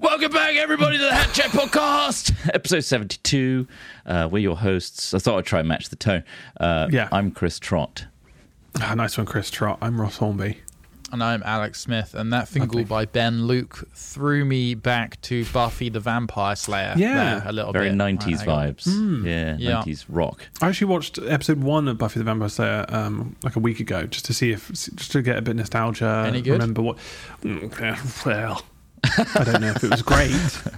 Welcome back, everybody, to the Hat Chat Podcast, episode 72. Uh, we're your hosts. I thought I'd try and match the tone. Uh, Yeah. I'm Chris Trott. Ah, nice one, Chris Trott. I'm Ross Hornby. And I'm Alex Smith, and that fingle by Ben Luke threw me back to Buffy the Vampire Slayer. Yeah. a little Very bit. 90s Right, hang on. vibes. Yeah, Yeah. 90s rock. I actually watched episode one of Buffy the Vampire Slayer um, like a week ago, just to see if, just to get a bit nostalgia. Any good? Remember what? Mm, Well, I don't know if it was great.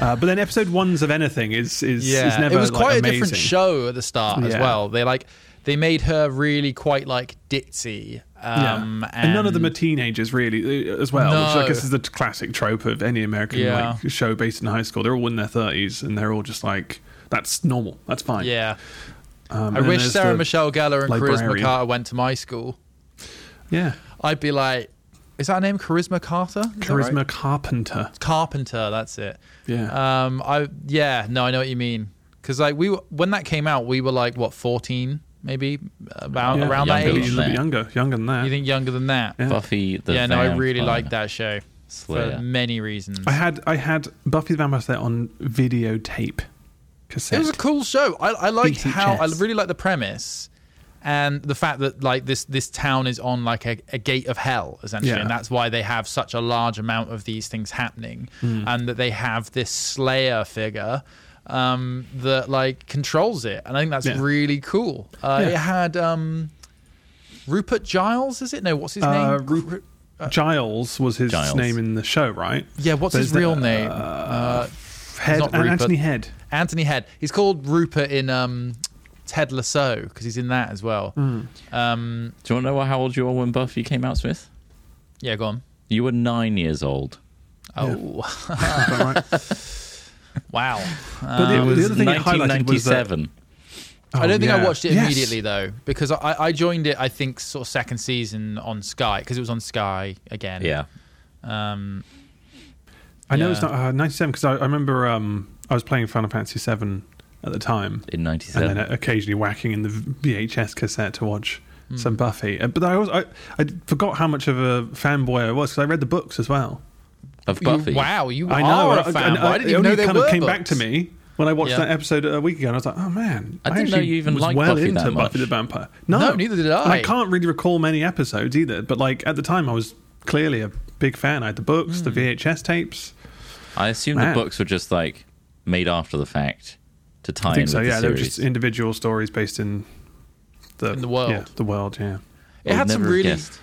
Uh, but then episode ones of anything is is, Yeah, is never it was like, quite amazing. a different show at the start as well. They like they made her really quite like ditzy. Um, yeah. and, none of them are teenagers really uh, as well. Which I guess is the classic trope of any American Yeah. like show based in high school. They're all in their thirties and they're all just like that's normal. That's fine. Yeah, Um, I wish Sarah Michelle Gellar and Charisma librarian. Carter went to my school. Yeah, I'd be like, is that her name Charisma Carter? Is Charisma right? Carpenter. Carpenter. That's it. Yeah. Um, I yeah, no, I know what you mean. Because like we were, when that came out, we were like what fourteen, maybe about Yeah. around that Younger Maybe a age. than little that. bit younger, younger than that. You think younger than that? Yeah. Buffy the yeah, no, I really Vampire like that show Slayer. for many reasons. I had I had Buffy the Vampire Slayer on videotape cassette. it was a cool show. I, I liked how I really liked the premise and the fact that like this this town is on like a, a gate of hell essentially, Yeah. and that's why they have such a large amount of these things happening, Hmm. and that they have this Slayer figure. Um, that like controls it, and I think that's Yeah. really cool. Uh, Yeah. It had um, Rupert Giles, is it? No, what's his Uh, name? Ru- Giles was his Giles. name in the show, right? yeah, what's There's his the- real name? Uh, Head, not Rupert. Anthony Head. Anthony Head. He's called Rupert in um, Ted Lasso because he's in that as well. Hmm. Um, Do you want to know how old you were when Buffy came out, Smith? yeah, go on. You were nine years old. Oh, Is that right? wow. But the, Um, the other thing it highlighted was that 1997. I don't think I Oh, watched it Yes. immediately though because I, I joined it. I think sort of second season on Sky because it was on Sky again. Yeah. Um, I know Yeah. it's not uh, 97 because I, I remember um, I was playing Final Fantasy 7 at the time, In '97, and then occasionally whacking in the VHS cassette to watch Hmm. some Buffy. Uh, But I, was, I I forgot how much of a fanboy I was because I read the books as well. of you- Buffy. wow, you I know. are a I- fan. I, I, I didn't it even only know they kind were of came back to me when I watched Yeah. that episode a week ago, and I was like, "Oh man, I didn't know you even was liked well Buffy into that much. Buffy the Vampire." No, No, neither did I. And I can't really recall many episodes either, but like at the time, I was clearly a big fan. I had the books, Hmm. the VHS tapes. I assume Man. the books were just like made after the fact to tie I think in so. with Yeah, the they were just individual stories based in the In the world. Yeah, the world. Yeah. It had some really, guessed.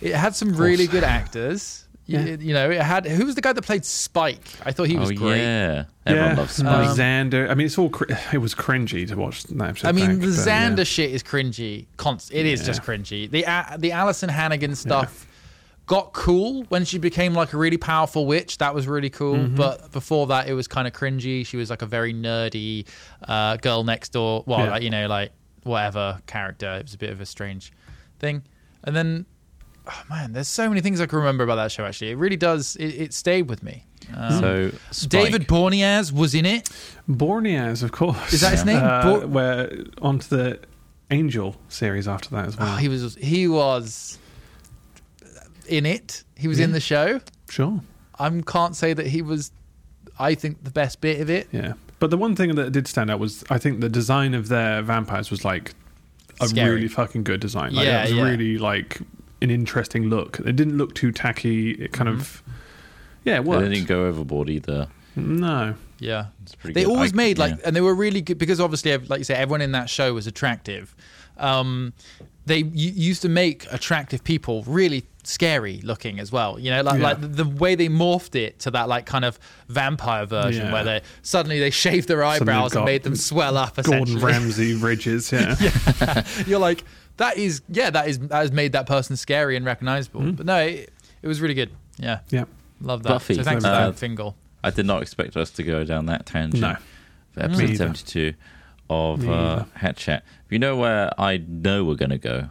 it had some really good actors. You- Yeah. You, know, it had who was the guy that played Spike? I thought he was oh great. yeah, everyone yeah. loves Spike. Um, Alexander. I mean, it's all. Cr- it was cringy to watch that episode. I mean, back, the but, yeah. Xander shit is cringy. Const- it is just Yeah. cringy. The uh, the Alyson Hannigan stuff got cool when she became like a really powerful witch. That was really cool. Mm-hmm. But before that, it was kind of cringy. She was like a very nerdy uh, girl next door. Well, Yeah. like, you know, like whatever character. It was a bit of a strange thing. And then, oh man, there's so many things I can remember about that show. Actually, it really does. It, it stayed with me. Um, so Spike, David Boreanaz was in it. Boreanaz, of course. Is that his name? Uh, Bor- where onto the Angel series after that as well. Oh, he was he was in it. He was in the show. sure. I can't say that he was. I think the best bit of it. Yeah. But the one thing that did stand out was I think the design of their vampires was like a Scary. really fucking good design. Like, Yeah, it was yeah. really like an interesting look. It didn't look too tacky. It kind Mm-hmm. of yeah, it they didn't go overboard either. No. Yeah, It's pretty they good. always I- made like, yeah. and they were really good because obviously, like you say, everyone in that show was attractive. Um, they used to make attractive people really scary looking as well. You know, like Yeah. like the, the way they morphed it to that like kind of vampire version Yeah. where they suddenly they shaved their eyebrows and made them swell up. Gordon Essentially, Ramsay ridges. Yeah. you're like that is yeah that is that has made that person scary and recognizable. Hmm. But no, it, it was really good. Yeah, yeah. love that. Buffy, So thanks for uh, that, Fingle. I did not expect us to go down that tangent. No. For episode Me either. 72 of uh, either. Hat Chat. If you know where I know we're going to go?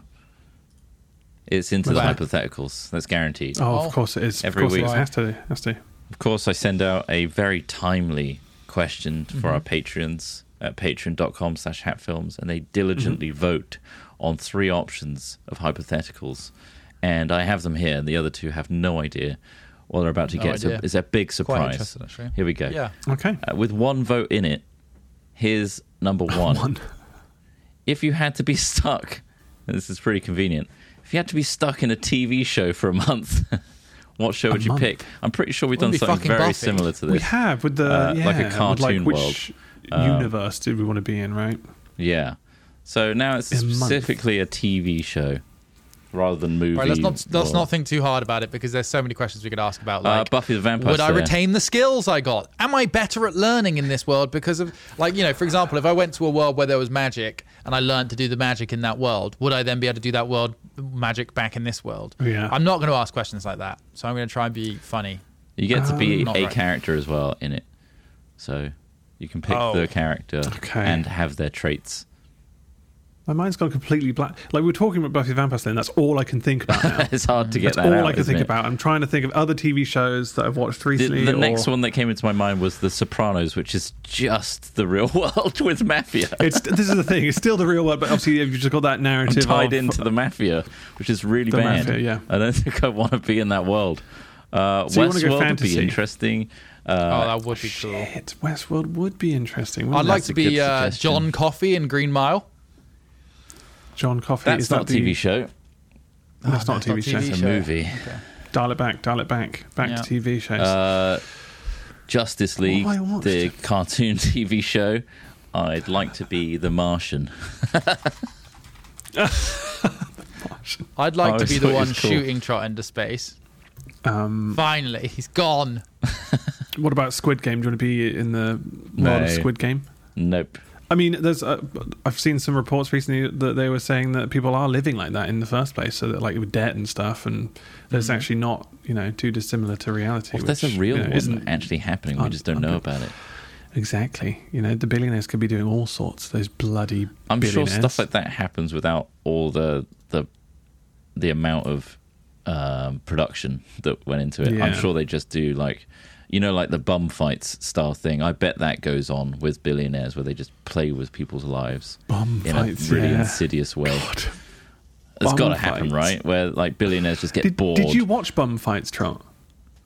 It's into the hypotheticals. That's guaranteed. Oh, of course it is. Every of course week. it has to. Has to. Of course, I send out a very timely question for Mm-hmm. our patrons at patreon.com slash hatfilms, and they diligently Mm-hmm. vote on three options of hypotheticals. And I have them here, and the other two have no idea what they're about to No get. So idea. it's a big Quite surprise. interested, actually. Here we go. Yeah. Okay. Uh, with one vote in it, here's number one. One. If you had to be stuck, and this is pretty convenient, if you had to be stuck in a TV show for a month, what show would you month? pick? I'm pretty sure we've Wouldn't done something very Buffy. similar to this. We have with the Uh, yeah, like a cartoon which world. Um, universe did we want to be in? Right. Yeah. So now it's A month. specifically a TV show rather than movie. Right, let's not let's or- not think too hard about it because there's so many questions we could ask about. Uh, Buffy the Vampire would I retain the skills I got? Am I better at learning in this world because of, like, you know, for example, if I went to a world where there was magic and I learned to do the magic in that world, would I then be able to do that world magic back in this world? Yeah. I'm not going to ask questions like that, so I'm going to try and be funny. You get to be Um, a right. character as well in it. So you can pick Oh. the character Okay. and have their traits. My mind's gone completely black. Like we were talking about Buffy the Vampire Slayer, and that's all I can think about now. it's hard to get that's that all out, I can think it? about. I'm trying to think of other TV shows that I've watched recently. the next or- one that came into my mind was The Sopranos, which is just the real world with mafia. It's this is the thing. It's still the real world, but obviously you've just got that I'm narrative tied of, into the mafia, which is really The bad. mafia, yeah. I don't think I want to be in that world. Uh, So you wanna go Westworld would be fantasy? interesting. oh, Uh, that would be cool. Shit, Westworld would be interesting. I'd like to be uh. John Coffey in Green Mile. John Coffey. that's is not a that the, TV show. That's not a Oh, TV show. It's a movie. Okay. Dial it back. Dial it back. Back Yeah. to TV shows. Uh, Justice League, I watched? the cartoon TV show. I'd like to be the Martian. I'd like I to be the one cool. shooting Trott into space. um, Finally, he's gone. what about Squid Game? Do you want to be in the world of No. Squid Game? Nope. I mean, there's. Uh, I've seen some reports recently that they were saying that people are living like that in the first place, so that like with debt and stuff, and there's actually not, you know, too dissimilar to reality. Well, which, a real you know, isn't actually happening, we just don't know about it. exactly. You know, the billionaires could be doing all sorts. Those bloody. I'm sure stuff like that happens without all the the the amount of um, production that went into it. I'm sure they just do like you know like the bum fights style thing. I bet that goes on with billionaires where they just play with people's lives Bum in fights, a really yeah. insidious way. God. It's got to happen, right? Where like billionaires just get Did, bored. did you watch bum fights, Trump?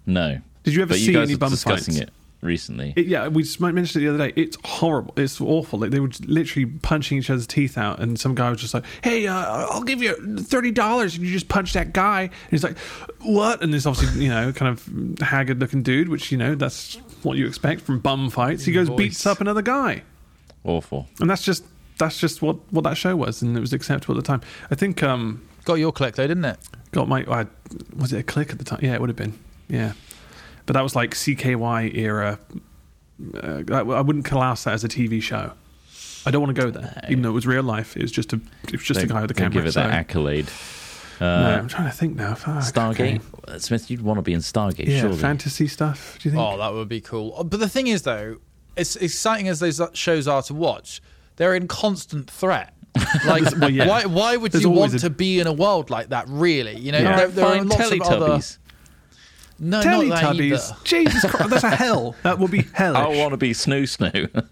No. Did you ever but see you guys any bum discussing fights? it recently. It, yeah, we just mentioned it the other day. It's horrible. It's awful. Like they were literally punching each other's teeth out, and some guy was just like, "Hey, uh, I'll give you thirty dollars if you just punch that guy." And he's like, "What?" And this obviously, you know, kind of haggard-looking dude, which you know that's what you expect from bum fights. He goes Voice. beats up another guy, Awful. and that's just that's just what what that show was, and it was acceptable at the time. I think um Got your click though, didn't it? got my I, was it a click at the time? Yeah, it would have been. Yeah, but that was like CKY era. Uh, I, I wouldn't class that as a TV show. I don't want to go there, No. even though it was real life. It was just a it was just a Don't- guy with a camera. Give it so- that accolade. no, Uh, I'm trying to think now. Fuck, Stargate, okay. Smith. You'd want to be in Stargate, Yeah, surely. fantasy stuff. Do you think? Oh, that would be cool. But the thing is, though, as exciting as those shows are to watch, they're in constant threat. Like, Well, yeah. why? Why would There's you want a- to be in a world like that? Really, you know, Yeah, there, there are fine lots of other. Teletubbies. No, not that Teletubbies. either. Jesus Christ, that's a hell. That would be hellish. I want to be Snoo Snoo.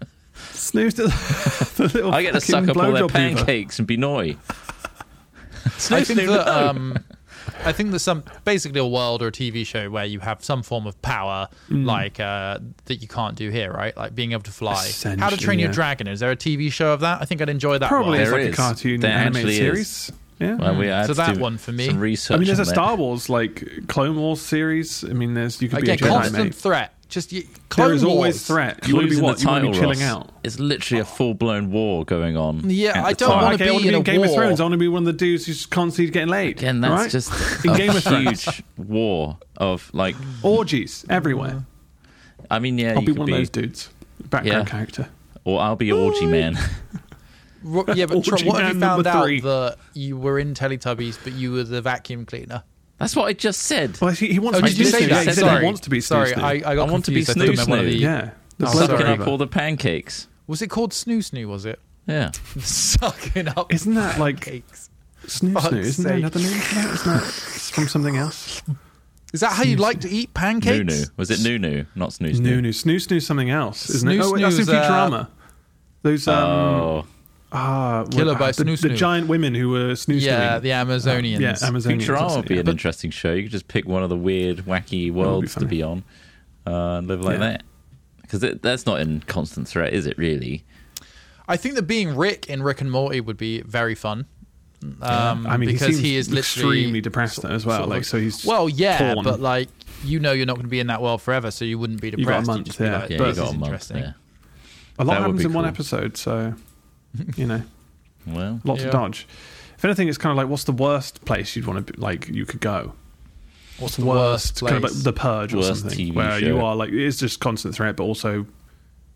Snooze to the little I get to fucking suck up all their blowjob hoover. pancakes and be naughty. I think Snoo that um, I think there's some basically a world or a TV show where you have some form of power Mm. like uh, that you can't do here, right? Like being able to fly. How to Essentially, Train Your. Dragon? Is there a TV show of that? I think I'd enjoy that. Probably one. it's There like is. a cartoon There animated actually is. Series. Yeah. Well, we had So to that one for me. Some research. I mean, there's a. Star Wars like Clone Wars series. I mean, there's you could Again, be a Jedi, constant mate. threat Just y- There Clone is always threat. You want to be what? the You want to be chilling Ross. out. It's literally a full blown war going on. Yeah, I don't time. wanna okay, I be want to be in in a Game of war. Thrones. I want to be one of the dudes who's constantly getting laid. Again, that's right? just in a Game of Thrones. huge war of like. Orgies everywhere. I mean, yeah, I'll you be could one of those dudes. Background Yeah. character. or I'll be orgy man. Ro- Yeah, but Tro- Orgy what have you found out three. that you were in Teletubbies, but you were the vacuum cleaner? That's what I just said. Well, he, he wants Oh, to did be you Snoo say Snoo. that? Yeah, he Sorry, he wants to be Snoo sorry. Snoo. I, I got I want to be confused. I thought you meant one of Snoo the- yeah. The Oh, blood Sucking sorry. up all the pancakes. Was it called Snoo Snoo? Was it Yeah. sucking up? Isn't that like cakes? Snoo Fuck's Snoo? Isn't there another name for that? Isn't that from something else? Is that how you like to eat pancakes? Nunu. Was it Nunu? Not Snoo Snoo Snoo. Snoo. Snoo Snoo something else, isn't it? Oh, wait, that's in uh, Futurama. Those um Oh, ah Killer by the, Snoo the Snoo. giant women who were snoo Yeah, the Amazonians. yeah, Amazonians. Futurama would be yeah. an interesting show. You could just pick one of the weird, wacky worlds to funny. be on uh, and live like Yeah. that. Because that's not in constant threat, is it? Really? I think that being Rick in Rick and Morty would be very fun. Um, I mean, he because seems he, is literally extremely depressed as well. sort of Like, so he's well, yeah, torn. but like you know, you're not going to be in that world forever, so you wouldn't be You got a depressed. month, You'd just be yeah. like, Yeah, But- you this got is a month interesting. there. a lot that would happens be in one cool. episode, so you know, Well, lots Yeah. to dodge. If anything, it's kind of like, what's the worst place you'd want to be, like you could go? What's the worst place? kind of like the purge or Worst something, TV where show. you are like it's just constant threat, but also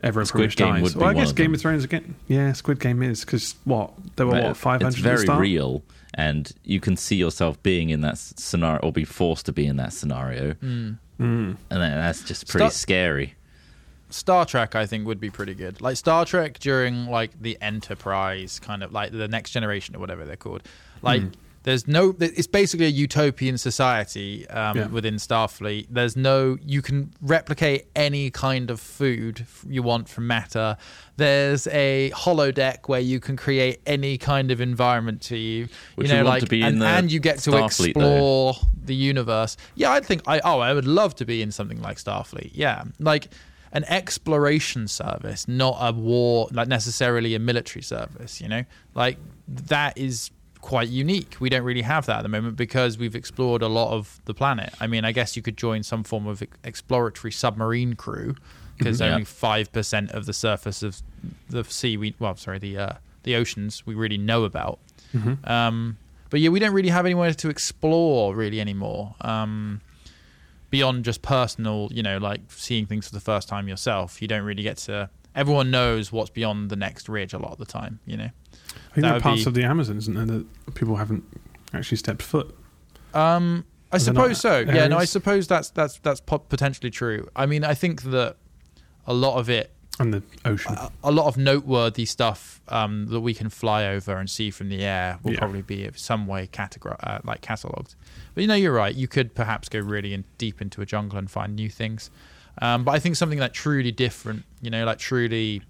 everyone Squid pretty much Game dies. would well, I be one guess of Game them. of Thrones again. Yeah, Squid Game is because what there were but what five it's hundred at the very real, and you can see yourself being in that scenario or be forced to be in that scenario, Mm. and then that's just pretty Start- scary. Star Trek, I think, would be pretty good. Like Star Trek during like the Enterprise, kind of like the Next Generation or whatever they're called. Like, Hmm. there's no. It's basically a utopian society um, Yeah. within Starfleet. There's no. You can replicate any kind of food you want from matter. There's a holodeck where you can create any kind of environment to you. Would you know, you want like to be in and, and you get to Starfleet, explore the universe. Yeah, I think I oh I would love to be in something like Starfleet. Yeah, like an exploration service, not a war, like necessarily a military service. You know, like that is quite unique. We don't really have that at the moment because we've explored a lot of the planet. I mean, I guess you could join some form of exploratory submarine crew because Mhm. Yeah. only five percent of the surface of the sea we well sorry the uh, the oceans we really know about. Mm-hmm. Um, but yeah, we don't really have anywhere to explore really anymore. Um, beyond just personal, you know, like seeing things for the first time yourself. You don't really get to. Everyone knows what's beyond the next ridge a lot of the time. You know. I think That there are parts be- of the Amazon, isn't there, that people haven't actually stepped foot. Um, I Are there not suppose so. Yeah, no, I suppose that's that's that's potentially true. I mean, I think that a lot of it And the ocean. a- a lot of noteworthy stuff um, that we can fly over and see from the air will Yeah. probably be in some way categor- uh, like cataloged. But you know, you're right. You could perhaps go really in deep into a jungle and find new things. Um, but I think something like truly different, you know, like truly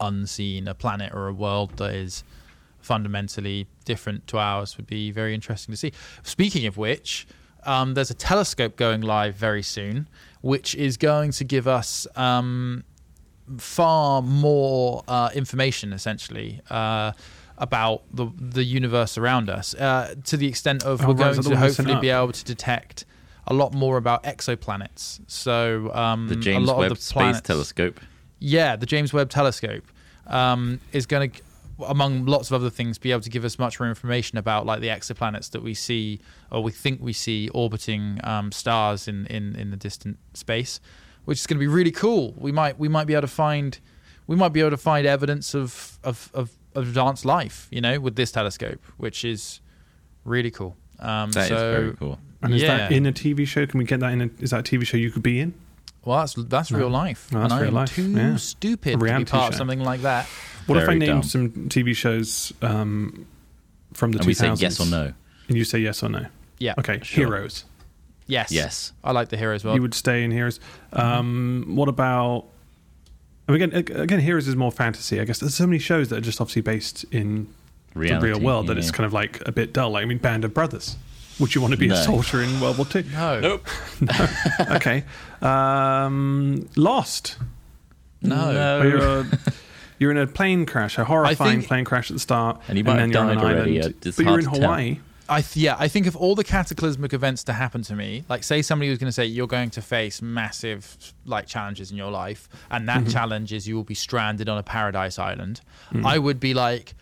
unseen, a planet or a world that is fundamentally different to ours would be very interesting to see. Speaking of which, um, there's a telescope going live very soon, which is going to give us um, far more uh, information, essentially. Uh, about the the universe around us, uh, to the extent of Oh, we're right, going is that the to one they sent hopefully be able to detect a lot more about exoplanets. So um, The a James lot Webb of the Space Telescope. yeah, the James Webb Telescope um, is going to, among lots of other things, be able to give us much more information about like the exoplanets that we see or we think we see orbiting um, stars in, in, in the distant space, which is going to be really cool. We might we might be able to find we might be able to find evidence of of, of, of advanced life, you know, with this telescope, which is really cool. Um, That is so, very cool. and is that in a TV show? Can we get that in? A, is that a TV show you could be in? Well, that's that's real life, No, that's and I'm life, too yeah. stupid A to be reality part of something like that. What if I Very named dumb. some TV shows um, from the And 2000s? we say yes or no. And you say yes or no. Yeah. Okay, Sure. Heroes. Yes. Yes. I like the Heroes well. you would stay in Heroes. Um, what about? I mean, again, again, Heroes is more fantasy. I guess there's so many shows that are just obviously based in Reality, the real world that yeah. it's kind of like a bit dull. Like, I mean, Band of Brothers. Would you want to be No. a soldier in World War Two? no. Nope. okay. Um, Lost. No. No. Where You're, a, you're in a plane crash, a horrifying think- plane crash at the start, And you might then have you're on died an already. island. It's but you're hard in to tell. Hawaii. I th- yeah, I think of all the cataclysmic events to happen to me, like say somebody was going to say you're going to face massive like challenges in your life, and that Mm-hmm. challenge is you will be stranded on a paradise island, Mm. I would be like,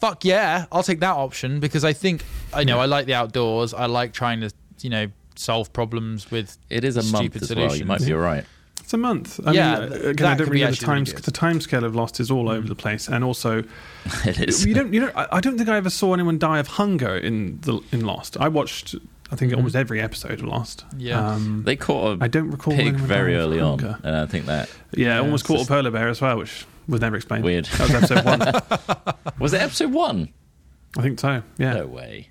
fuck yeah, I'll take that option because I think I know I like the outdoors. I like trying to you know solve problems with It is a month stupid as solutions. well. You might be all right. It's a month. I Yeah, mean, th- uh, again, that I don't really know the really the time scale of Lost is all hmm. over the place, and also It is. you don't. You know, I don't think I ever saw anyone die of hunger in the in Lost. I watched, I think almost hmm. every episode of Lost. Yeah. Um, They caught a I don't recall pig very early on, and I think that yeah, Yeah, almost caught just- a polar bear as well, which was never explained. Weird. That was episode one. was it episode one. I think so. Yeah. No way.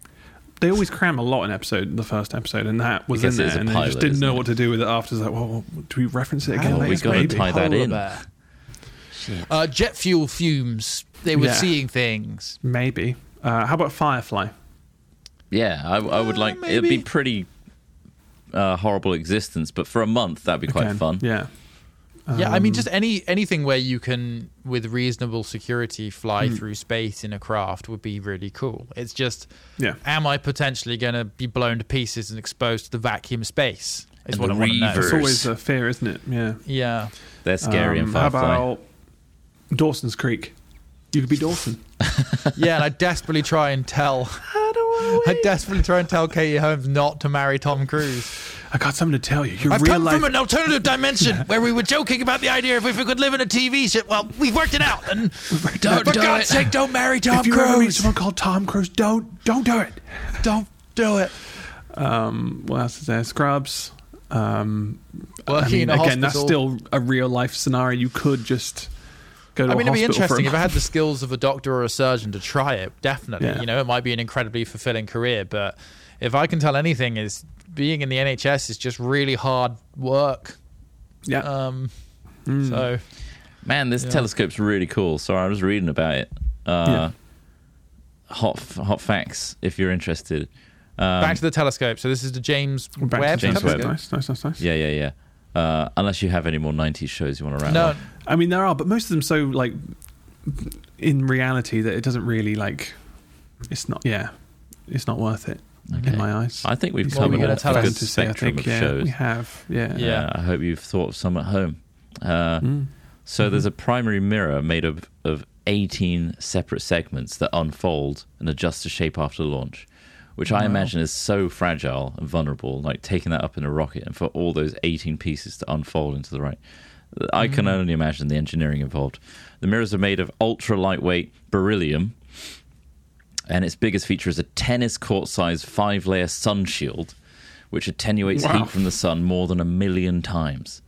They always cram a lot in episode the first episode, and that was in there, it there, is a and they just didn't know it? what to do with it after. It's like, well, do we reference it again? How we later? gotta tie that in. bear. Uh, jet fuel fumes. They were Yeah. seeing things. Maybe. Uh, how about Firefly? Yeah, I, I would Uh, like. It'd be pretty uh, horrible existence, but for a month that'd be quite Again, fun. Yeah. Yeah, I mean, Um, just any anything where you can, with reasonable security, fly Hmm. through space in a craft would be really cool. It's just, Yeah. am I potentially going to be blown to pieces and exposed to the vacuum space? Is And what the I want to know. It's always a fear, isn't it? Yeah. Yeah, They're scary Um, in How about Dawson's Creek? You could be Dawson. yeah, and I desperately try and tell. How do I desperately try and tell Katie Holmes not to marry Tom Cruise. I got something to tell you. Your I've real come life. from an alternative dimension where we were joking about the idea of if we could live in a TV show. Well, we've worked it out, and Don't for do God's it. sake, don't marry Tom if you ever meet someone called Tom Cruise, don't don't do it. Don't do it. Um, what else is there? Scrubs. Um, Working I mean, in a again, that's still a real life scenario. You could just go to I a mean, it'd be hospital for a interesting if I had the skills of a doctor or a surgeon to try it. Definitely, Yeah. you know, it might be an incredibly fulfilling career. But if I can tell anything, is being in the NHS is just really hard work. Yeah. Um, Mm. So Man, this Yeah. telescope's really cool. Sorry, I was reading about it. Uh, Yeah. Hot hot facts if you're interested. Um, back to the telescope. So this is the James We're back to Webb James telescope. Webb. Nice, nice, nice, nice. yeah, yeah, yeah. Uh, unless you have any more '90s shows you want to rattle. No, off. I mean, there are, but most of them so like in reality that it doesn't really like. It's not. Yeah, it's not worth it Okay. in my eyes. I think we've What were covered you gonna a tell good us? to spectrum think, of yeah, shows. we have. Yeah. Yeah. Uh, I hope you've thought of some at home. Uh, Mm. So there's a primary mirror made of, of 18 separate segments that unfold and adjust to shape after launch, which I imagine is so fragile and vulnerable, like taking that up in a rocket and for all those 18 pieces to unfold into the right. I can only imagine the engineering involved. The mirrors are made of ultra lightweight beryllium, and its biggest feature is a tennis court sized five layer sun shield, which attenuates Wow. heat from the sun more than a million times,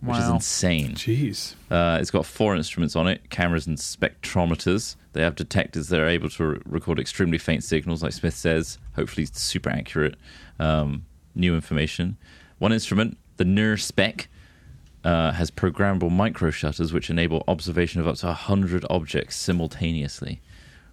which is insane. Jeez. Uh, it's got four instruments on it cameras and spectrometers. They have detectors that are able to re- record extremely faint signals, like Smith says, hopefully super accurate, um, new information. One instrument, the NIRSpec, uh, has programmable micro shutters which enable observation of up to 100 objects simultaneously,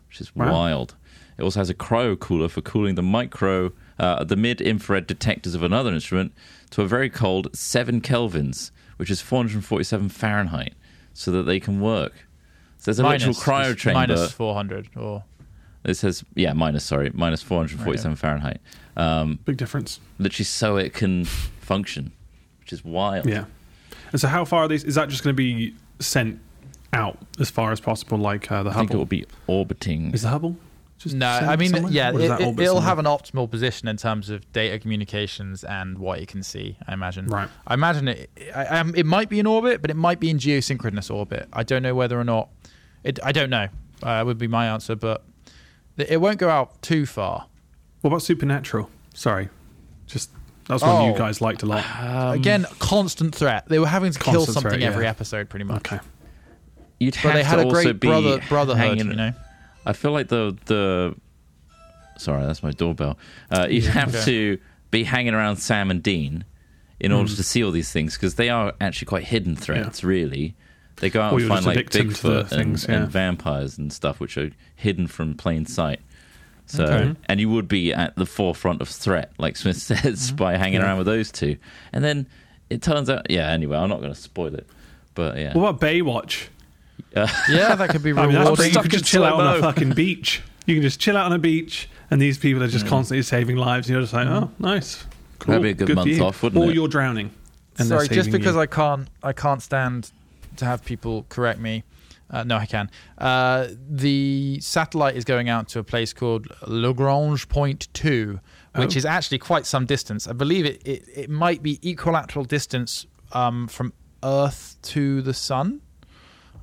which is Wow. wild. It also has a cryo cooler for cooling the micro, uh, the mid infrared detectors of another instrument to a very cold 7 kelvins, which is 447 Fahrenheit, so that they can work. So there's a literal cryo chamber. minus 400 or It says, yeah, minus, sorry, minus 447 Fahrenheit. Um, Big difference. literally so it can function, which is wild. Yeah. And so, how far are these? Is that just going to be sent out as far as possible, like uh, the Hubble? I think it Hubble? will be orbiting. Is the Hubble? Just no, I mean, somewhere? yeah, it, that it, orbit it'll somewhere? have an optimal position in terms of data communications and what it can see. I imagine. Right. I imagine it. I, um, it might be in orbit, but it might be in geosynchronous orbit. I don't know whether or not. It. I don't know. Uh, would be my answer, but it it won't go out too far. What about Supernatural? Sorry, just that's one Oh. you guys liked a lot. Again, constant threat. They were having to kill Um, something threat, yeah. every episode, pretty much. Okay. You'd But have they had to a also great be brother brotherhood, hanging- you know. I feel like the the sorry, that's my doorbell. Uh, you'd have okay. to be hanging around Sam and Dean in order to see all these things because they are actually quite hidden threats. Really, they go out Or and find like victim to the Bigfoot and, yeah. and vampires and stuff, which are hidden from plain sight. So, Okay. and you would be at the forefront of threat, like Smith says, Mm-hmm. by hanging around with those two. And then it turns out, yeah. Anyway, I'm not going to spoil it, but yeah. What about Baywatch? Yeah, that could be I mean, that's you could just chill out on a fucking beach. You can just chill out on a beach and these people are just constantly saving lives. You're just like, oh, nice. Cool. That'd be a good for month you. off, wouldn't or it? you're drowning. And Sorry, just because you. I can't, I can't stand to have people correct me. Uh, no, I can. Uh, the satellite is going out to a place called Lagrange Point Two, which Oh. is actually quite some distance. I believe it. It, it might be equilateral distance um, from Earth to the Sun.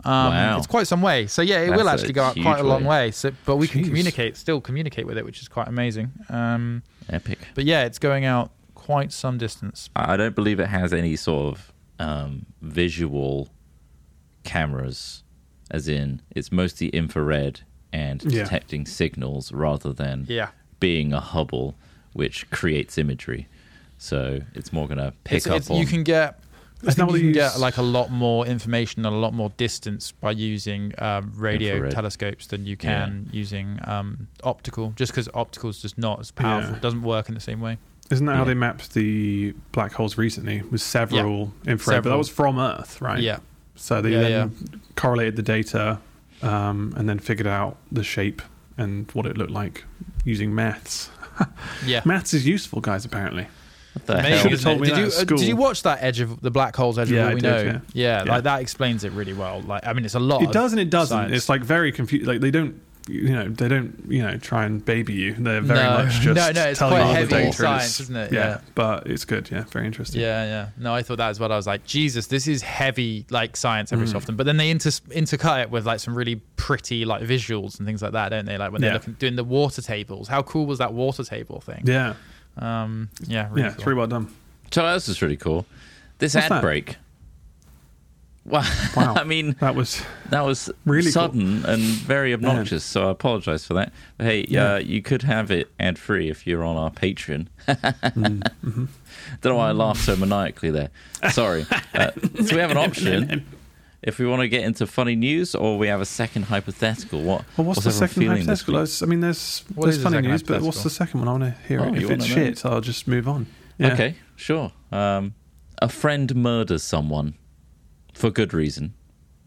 Um, Wow. It's quite some way. So yeah, it That's will actually go out huge quite a long way. way. So, but we can communicate, still communicate with it, which is quite amazing. Um, Epic. but yeah, it's going out quite some distance. I I don't believe it has any sort of um, visual cameras, as in it's mostly infrared and Yeah. detecting signals rather than Yeah. being a Hubble, which creates imagery. So it's more going to pick It's- up it's- on. you can get I think you can they get like a lot more information and a lot more distance by using um, radio Infrared. telescopes than you can using um, optical. Just because optical is just not as powerful, Yeah. doesn't work in the same way. Isn't that how they mapped the black holes recently? With several infrared, but that was from Earth, right? Yeah, So they Yeah, then correlated the data um, and then figured out the shape and what it looked like using maths. yeah. Maths is useful, guys. Apparently, what the Amazing, hell? Should've told me Did that you at uh, did you watch that edge of the black holes edge Yeah, of I what we did, know? yeah. Yeah. like that explains it really well. Like I mean, it's a lot. it of does and it doesn't. science. It's like very confused. Like they don't, you know, they don't, you know, try and baby you. They're very No. much just No, no, it's tell quite you all the heavy data science, it's- isn't it? Yeah, Yeah. but it's good. Yeah, very interesting. Yeah, yeah. No, I thought that as well. I was like, Jesus, this is heavy like science Mm. every so often. But then they inter- intercut it with like some really pretty like visuals and things like that, don't they? Like when they're Yeah. looking doing the water tables. How cool was that water table thing? yeah, Um, yeah, really yeah. cool. It's really well done. So this is really cool. This What's ad that? break. Wow. Wow. I mean, That was that was Really cool. sudden and very obnoxious. So I apologize for that. But hey, Yeah. uh, you could have it ad free if you're on our Patreon. Mm, mm-hmm. Don't know why I laughed so maniacally there. Sorry. Uh, so we have an option if we want to get into funny news, or we have a second hypothetical. What? Well, what's, the second feeling hypothetical? I mean, there's What there's is the funny news, but what's the second one? I want to hear Oh, it. If it's wanna know? shit, I'll just move on. Yeah. Okay, sure. Um, a friend murders someone for good reason.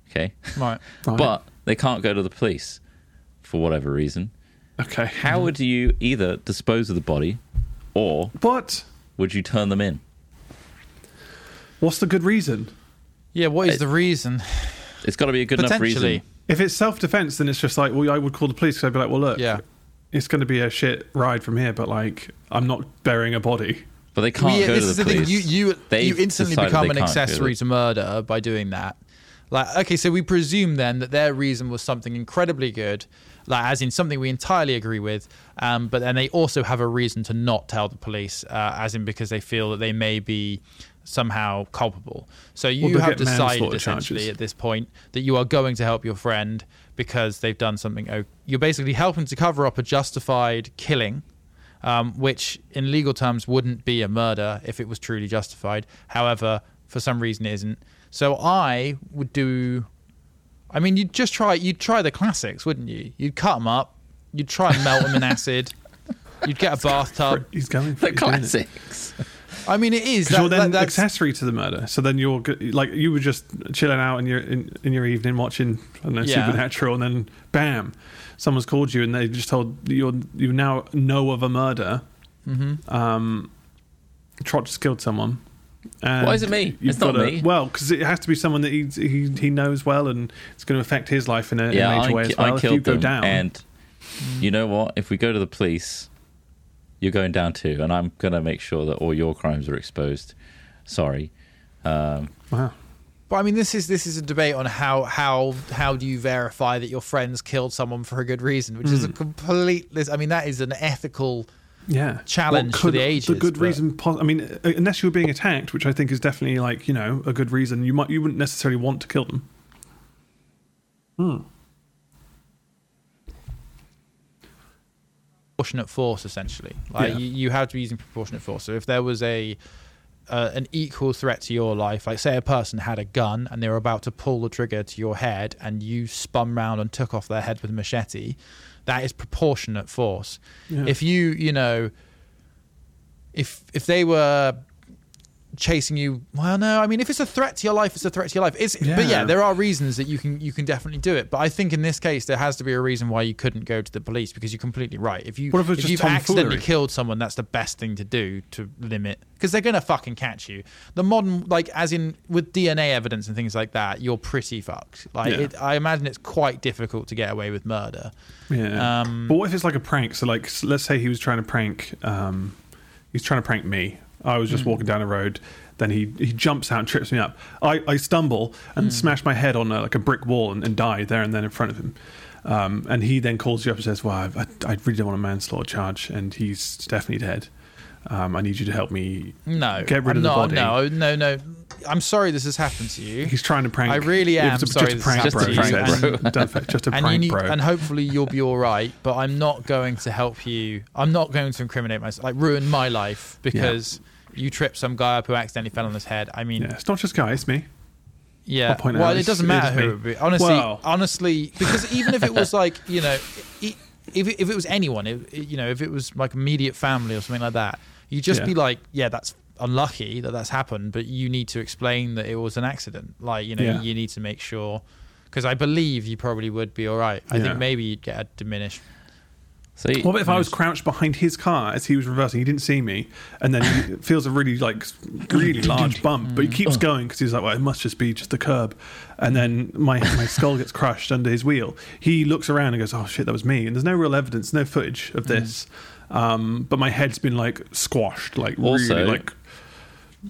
Okay, Right. Right. but they can't go to the police for whatever reason. okay. How would you either dispose of the body, or What? would you turn them in? What's the good reason? Yeah. What is the reason? It's got to be a good enough reason. If it's self defense, then it's just like, well, I would call the police because I'd be like, well, look, Yeah. it's going to be a shit ride from here, but like, I'm not burying a body. But they can't Well, yeah, go this to is the the police. thing. You you They've you instantly become an accessory to murder by doing that. Like, okay, so we presume then that their reason was something incredibly good, like as in something we entirely agree with. Um, but then they also have a reason to not tell the police, uh, as in because they feel that they may be somehow culpable. So you they'll have decided essentially charges. at this point that you are going to help your friend because they've done something. You're basically helping to cover up a justified killing um, which in legal terms wouldn't be a murder if it was truly justified. However, for some reason it isn't. So I would do. I mean, you'd just try. You'd try the classics, wouldn't you? You'd cut them up. You'd try and melt them in acid. You'd get a bathtub. He's going for the it, it. classics. I mean, it is. Because you're then that, accessory to the murder. So then you're like you were just chilling out in your in, in your evening watching I don't know Yeah. Supernatural, and then bam, someone's called you and they just told you you now know of a murder. Mhm. Um, Trott just killed someone. And Why is it me? It's not gotta- me. Well, because it has to be someone that he, he he knows well, and it's going to affect his life in a, in Yeah, a major I, way as well. I if you go down, and you know what? If we go to the police, you're going down too, and I'm gonna make sure that all your crimes are exposed. Sorry. Um, wow. But I mean, this is this is a debate on how how how do you verify that your friends killed someone for a good reason, which is a complete. I mean, that is an ethical. yeah challenge What for the ages, The good but- reason, pos- I mean, uh, unless you were being attacked, which I think is definitely like you know a good reason. You might you wouldn't necessarily want to kill them. Proportionate force essentially like Yeah. you, you have to be using proportionate force so if there was a uh, an equal threat to your life like say a person had a gun and they were about to pull the trigger to your head and you spun round and took off their head with a machete that is proportionate force Yeah. if you you know if if they were chasing you. Well, no, I mean, if it's a threat to your life, it's a threat to your life. It's, But Yeah. yeah, there are reasons that you can you can definitely do it. But I think in this case, there has to be a reason why you couldn't go to the police because you're completely right. If you What if just you've accidentally killed someone, that's the best thing to do to limit because they're gonna fucking catch you. The modern, like, as in with DNA evidence and things like that, you're pretty fucked. Like, Yeah. it, I imagine it's quite difficult to get away with murder. Yeah. Um, but what if it's like a prank? So, like, let's say he was trying to prank. Um, he's trying to prank me. I was just Hmm. walking down the road. Then he he jumps out and trips me up. I, I stumble and smash my head on a, like a brick wall and, and die there and then in front of him. Um, and he then calls you up and says, "Well, I, I really don't want a manslaughter charge, and he's definitely dead. Um, I need you to help me No, get rid I'm of the body." No, no, no. I'm sorry this has happened to you. He's trying to prank. I really It am a- sorry Just a prank, happened bro. to he you, says. and- Just a and prank, need, bro. and hopefully you'll be all right. But I'm not going to help you. I'm not going to incriminate myself, like ruin my life because you tripped some guy up who accidentally fell on his head. I mean, yeah, it's not just guy, it's me. Yeah. Well, it doesn't matter who it would be. Honestly, Well- honestly, because even if it was like you know, if it, if it was anyone, if, you know, if it was like immediate family or something like that, you'd just Yeah. be like, yeah, that's unlucky that that's happened, but you need to explain that it was an accident. Like you know, Yeah. you need to make sure. Because I believe you probably would be all right. I Yeah. think maybe you'd get a diminished. So you- What if I was crouched behind his car as he was reversing? He didn't see me, and then he feels a really like really large bump, but he mm. keeps oh. going because he's like, "Well, it must just be just the curb." And then my my skull gets crushed under his wheel. He looks around and goes, "Oh shit, that was me." And there's no real evidence, no footage of mm. this, um, but my head's been like squashed, like Also- really like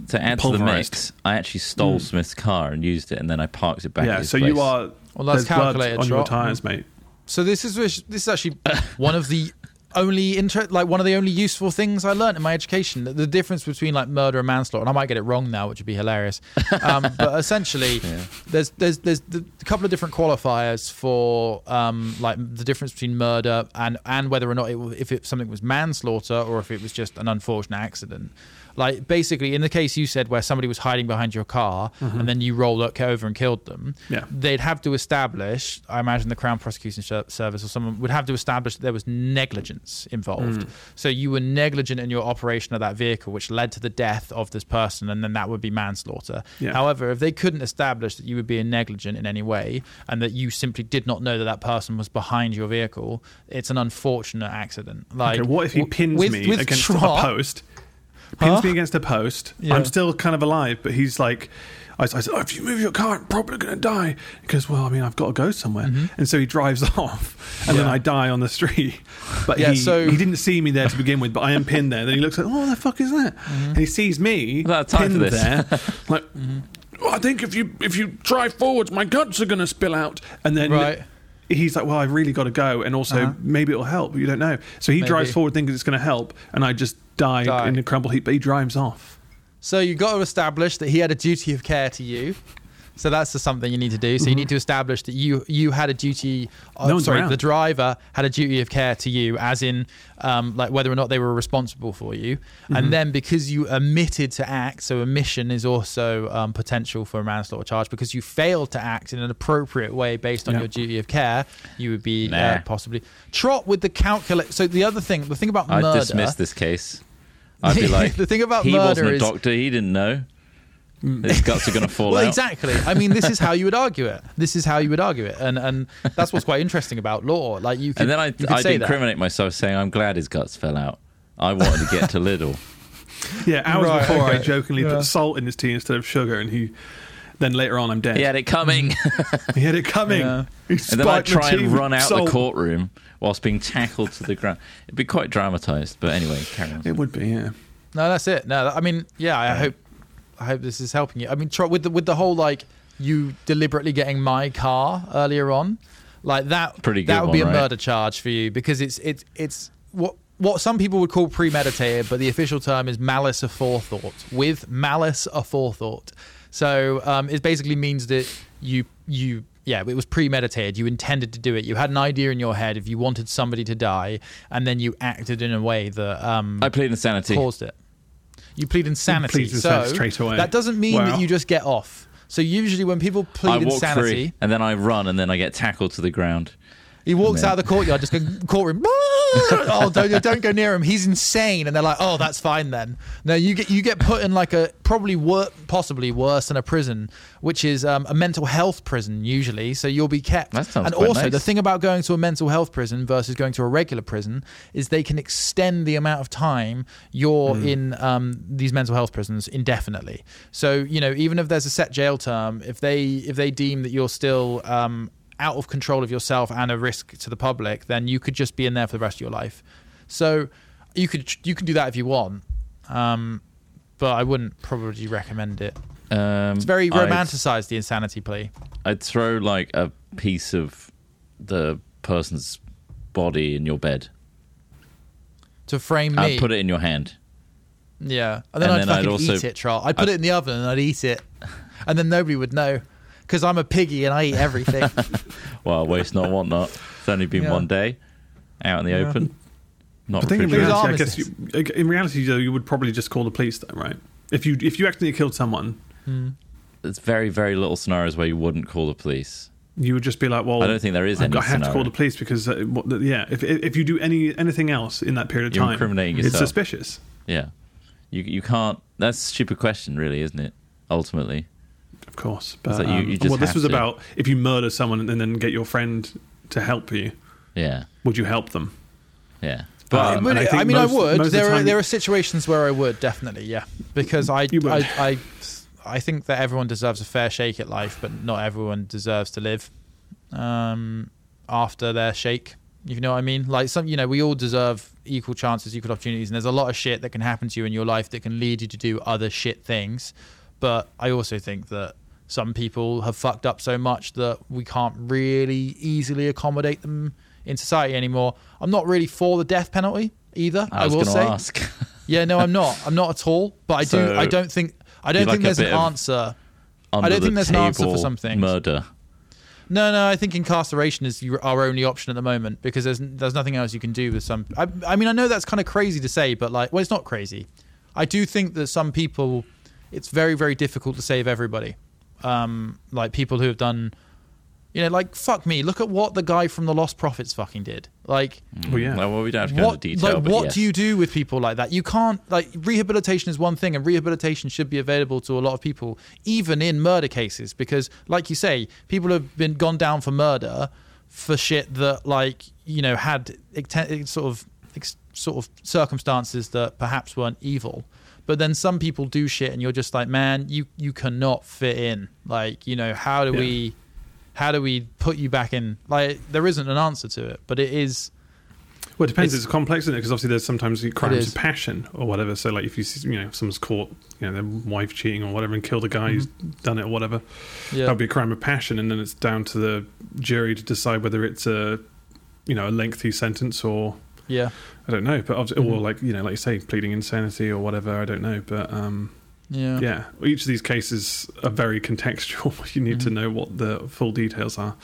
to add to the mix, I actually stole mm. Smith's car and used it, and then I parked it back. at yeah. his So place. you are Well, that's there's blood calculated on your tires, mate. So this is this is actually one of the only inter- like one of the only useful things I learned in my education. The, the difference between like murder and manslaughter, and I might get it wrong now, which would be hilarious. Um, but essentially, there's there's there's a couple of different qualifiers for um, like the difference between murder and and whether or not it, if it, something was manslaughter or if it was just an unfortunate accident. Like basically, in the case you said where somebody was hiding behind your car and then you rolled up over and killed them, Yeah. they'd have to establish. I imagine the Crown Prosecution Service or someone would have to establish that there was negligence involved. Hmm. So you were negligent in your operation of that vehicle, which led to the death of this person, and then that would be manslaughter. Yeah. However, if they couldn't establish that you were being negligent in any way and that you simply did not know that that person was behind your vehicle, it's an unfortunate accident. Like, Okay, what if he pins with- me with against Trott- a post? Pins Huh? me against a post. Yeah. I'm still kind of alive, but he's like, I, I said, oh, if you move your car, I'm probably going to die. He goes, well, I mean, I've got to go somewhere. And so he drives off, and then Mm-hmm. I die on the street. But Yeah, he, so- he didn't see me there to begin with, but I am pinned there. Then he looks like, oh, what the fuck is that? Mm-hmm. And he sees me pinned there. like, "Oh, I think if you if you drive forwards, my guts are going to spill out. And then Right. He's like, well, I've really got to go, and also Uh-huh. maybe it'll help. You don't know. So he drives forward thinking it's going to help, and I just die, Die. in a crumble heap. But he drives off. So you've got to establish that he had a duty of care to you. So that's the something you need to do. So you need to establish that you you had a duty. Uh, No one's sorry, around. the driver had a duty of care to you, as in um, like whether or not they were responsible for you. And then because you omitted to act, so omission is also um, potential for a manslaughter charge because you failed to act in an appropriate way based on Yeah. your duty of care. You would be uh, possibly trot with the calculate. So the other thing, the thing about I'd murder. dismiss this case. I'd be like, The thing about he murder wasn't a is- doctor. He didn't know. Mm. His guts are going to fall well, out. exactly. I mean, this is how you would argue it. This is how you would argue it, and and that's what's quite interesting about law. Like you, could, And then I, could I'd say that. incriminate myself saying, I'm glad his guts fell out. I wanted to get to Lidl. Yeah, hours Right, before I jokingly Yeah. put salt in his tea instead of sugar, and he. Then later on, I'm dead. He had it coming. He had it coming. Yeah. And then I'd try tea and run out salt. the courtroom whilst being tackled to the ground. It'd be quite dramatized. But anyway, carry on. It would be, yeah. No, that's it. No, I mean, yeah. I hope, I hope this is helping you. I mean, try, with the with the whole like you deliberately getting my car earlier on, like that. Pretty good That would be a right? murder charge for you because it's it's it's what. What some people would call premeditated, but the official term is malice aforethought. With malice aforethought, so um, it basically means that you you yeah it was premeditated. You intended to do it. You had an idea in your head if you wanted somebody to die, and then you acted in a way that um, I played insanity. caused it. You plead insanity. plead so straight away. that doesn't mean Wow. that you just get off. So usually when people I plead walk insanity, free and then I run and then I get tackled to the ground. He walks out of the courtyard, just going courtroom. oh, don't don't go near him. He's insane. And they're like, oh, that's fine then. No, you get you get put in like a probably wor- possibly worse than a prison, which is um, a mental health prison usually. So you'll be kept. That sounds and also nice. the thing about going to a mental health prison versus going to a regular prison is they can extend the amount of time you're Hmm. in um, these mental health prisons indefinitely. So you know, even if there's a set jail term, if they if they deem that you're still um, out of control of yourself and a risk to the public, then you could just be in there for the rest of your life. So you could you can do that if you want, um, but I wouldn't probably recommend it. Um, It's very I'd- romanticized the insanity plea. I'd throw like a piece of the person's body in your bed. To frame me, I'd put it in your hand. Yeah, and then And I'd then I'd also- eat it, Charles. I'd put it in the oven and I'd eat it, and then nobody would know because I'm a piggy and I eat everything. Well, waste not, want not. It's only been Yeah. one day out in the Yeah. open. Not I think in refrigerated. reality, I guess you, in reality, though, you would probably just call the police, though, right? If you if you accidentally killed someone, There's very, very little scenarios where you wouldn't call the police. you would just be like, "Well, I don't think there is I've any I have to call the police because, uh, what, the- yeah, if if you do any anything else in that period of You're time, incriminating it's suspicious." Yeah, you you can't. That's a stupid question, really, isn't it? Ultimately, Of course, but like you- um, you just well, this was to. about if you murder someone and then get your friend to help you, yeah, would you help them? yeah. But I, um, would- I, I mean, most, I would. Most of the There are there are situations where I would definitely, yeah, because I You would. I, I I think that everyone deserves a fair shake at life, but not everyone deserves to live um, after their shake. You know what I mean? Like some, you know, we all deserve equal chances, equal opportunities, and there's a lot of shit that can happen to you in your life that can lead you to do other shit things. But I also think that some people have fucked up so much that we can't really easily accommodate them in society anymore. I'm not really for the death penalty either. I, I will say. ask. Yeah, no, I'm not. I'm not at all. But I do. I don't think. I don't think like there's an answer. I don't the think there's an answer for something. Murder. No, no. I think incarceration is our only option at the moment because there's there's nothing else you can do with some. I, I mean, I know that's kind of crazy to say, but like, well, it's not crazy. I do think that some people, it's very very difficult to save everybody. Um, like people who have done, you know, like fuck me. Look at what the guy from the Lostprophets fucking did. Like, Well, yeah. Well, we don't have to go what into detail. like but what yes. do you do with people like that you can't like rehabilitation is one thing and rehabilitation should be available to a lot of people even in murder cases because like you say people have been gone down for murder for shit that like you know had ex- sort of ex- sort of circumstances that perhaps weren't evil but then some people do shit and you're just like man you you cannot fit in like you know how do Yeah. we how do we put you back in like there isn't an answer to it but it is Well, it depends. It's- It's, complex, isn't it? Because obviously there's sometimes crimes of passion or whatever. So like if you see- you know someone's caught you know their wife cheating or whatever and killed a guy who's done it or whatever, Mm-hmm. yeah that would be a crime of passion, and then it's down to the jury to decide whether it's a you know a lengthy sentence or yeah I don't know, but Mm-hmm. or like you know like you say pleading insanity or whatever. I don't know, but um, yeah yeah, each of these cases are very contextual. you need to know what the full details are.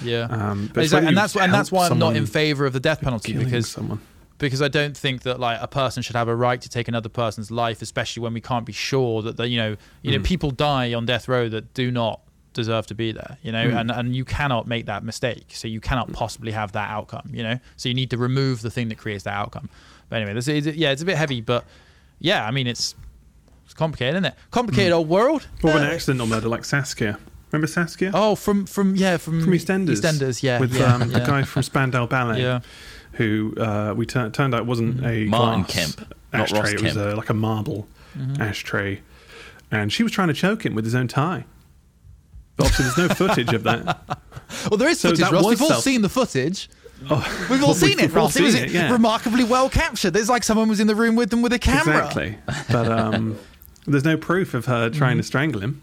Yeah, Um, but Exactly, and that's and that's why I'm not in favour of the death penalty because someone. because I don't think that like a person should have a right to take another person's life, especially when we can't be sure that the, you know you Mm. know people die on death row that do not deserve to be there, you know, Mm. and and you cannot make that mistake, so you cannot possibly have that outcome, you know, so you need to remove the thing that creates that outcome. But anyway, this is yeah, it's a bit heavy, but yeah, I mean it's it's complicated, isn't it? Complicated old world. Or an Uh, accidental murder like Saskia. Remember Saskia? Oh, from from yeah from from EastEnders. EastEnders, yeah, With yeah, um, yeah. the guy from Spandau Ballet, Yeah. who uh, we tur- turned out wasn't a Martin glass Kemp, not ashtray. Ross it was Kemp. uh, like a marble Mm-hmm. ashtray, and she was trying to choke him with his own tie. But obviously, there's no footage of that. Well, there is So footage, Ross. We've all self- seen the footage. Oh, We've all well, seen it, we've all Ross. It was it, yeah. remarkably well captured. There's like someone was in the room with them with a camera. Exactly, but um, there's no proof of her trying Mm-hmm. to strangle him.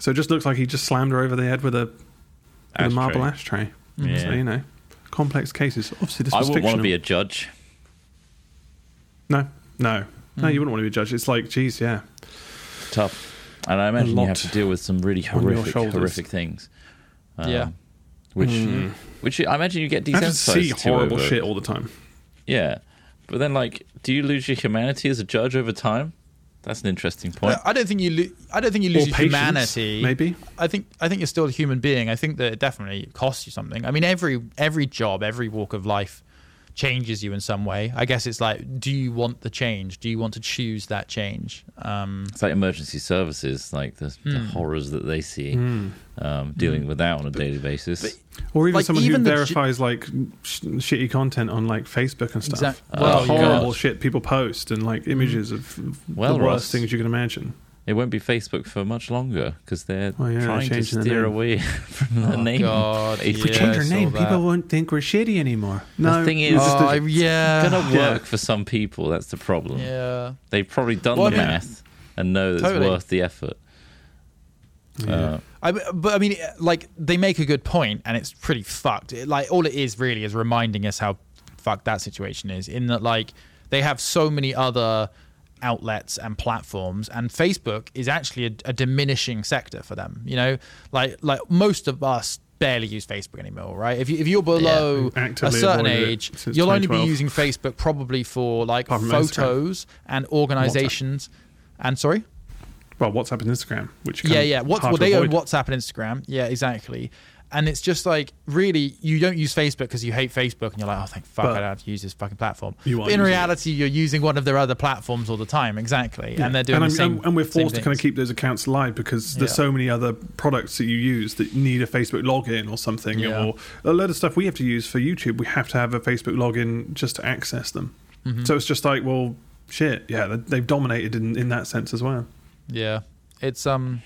So it just looks like he just slammed her over the head with a, with a marble ashtray. Yeah. So you know, complex cases. Obviously, this I was wouldn't want to be a judge. No, no, no. Mm. You wouldn't want to be a judge. It's like, geez, yeah. Tough. And I imagine you have to deal with some really horrific, horrific things. Um, Yeah. Which, Mm. which I imagine you get I have to see horrible over- shit all the time. Yeah, but then like, do you lose your humanity as a judge over time? That's an interesting point. I don't think you. Lo- I don't think you Or lose your patience, humanity. maybe. I think. I think you're still a human being. I think that it definitely costs you something. I mean, every every job, every walk of life changes you in some way. I guess it's like, do you want the change? Do you want to choose that change? Um, It's like emergency services, like the, the Hmm. horrors that they see um, dealing with that on a daily basis. Or even Like, someone even who the verifies like sh- shitty content on like Facebook and stuff. Exact- Uh, well, horrible yeah. shit people post and like images of of Well, the worst Ross. things you can imagine. It won't be Facebook for much longer because they're Oh, yeah, they're trying to steer away from the oh name. God, If yeah, we change our name, that. won't think we're shitty anymore. The thing is, it's Oh, a- yeah, gonna Yeah. work for some people. That's the problem. yeah. They've probably done Well, the I mean- math and know that Totally. it's worth the effort. Yeah. Uh, I, but I mean, like they make a good point, and it's pretty fucked. It, like all it is really is reminding us how fucked that situation is. In that, like they have so many other outlets and platforms, and Facebook is actually a, a diminishing sector for them. You know, like like most of us barely use Facebook anymore, right? If you if you're below Yeah. a certain age, you'll only be using Facebook probably for like Apart from Instagram. photos and organizations. And sorry. well, WhatsApp and Instagram, which Yeah, yeah. What's well, they own. WhatsApp and Instagram. Yeah, exactly. And it's just like really, you don't use Facebook because you hate Facebook, and you're like, oh, thank fuck, But I don't have to use this fucking platform. in using it. reality, you're using one of their other platforms all the time, exactly, Yeah. and they're doing and, the same. and, we're forced to kind of keep those accounts alive because there's Yeah. so many other products that you use that need a Facebook login or something, Yeah. or a lot of stuff we have to use for YouTube. We have to have a Facebook login just to access them. Mm-hmm. So it's just like, well, shit, yeah, they- they've dominated in, in that sense as well. Yeah, it's um,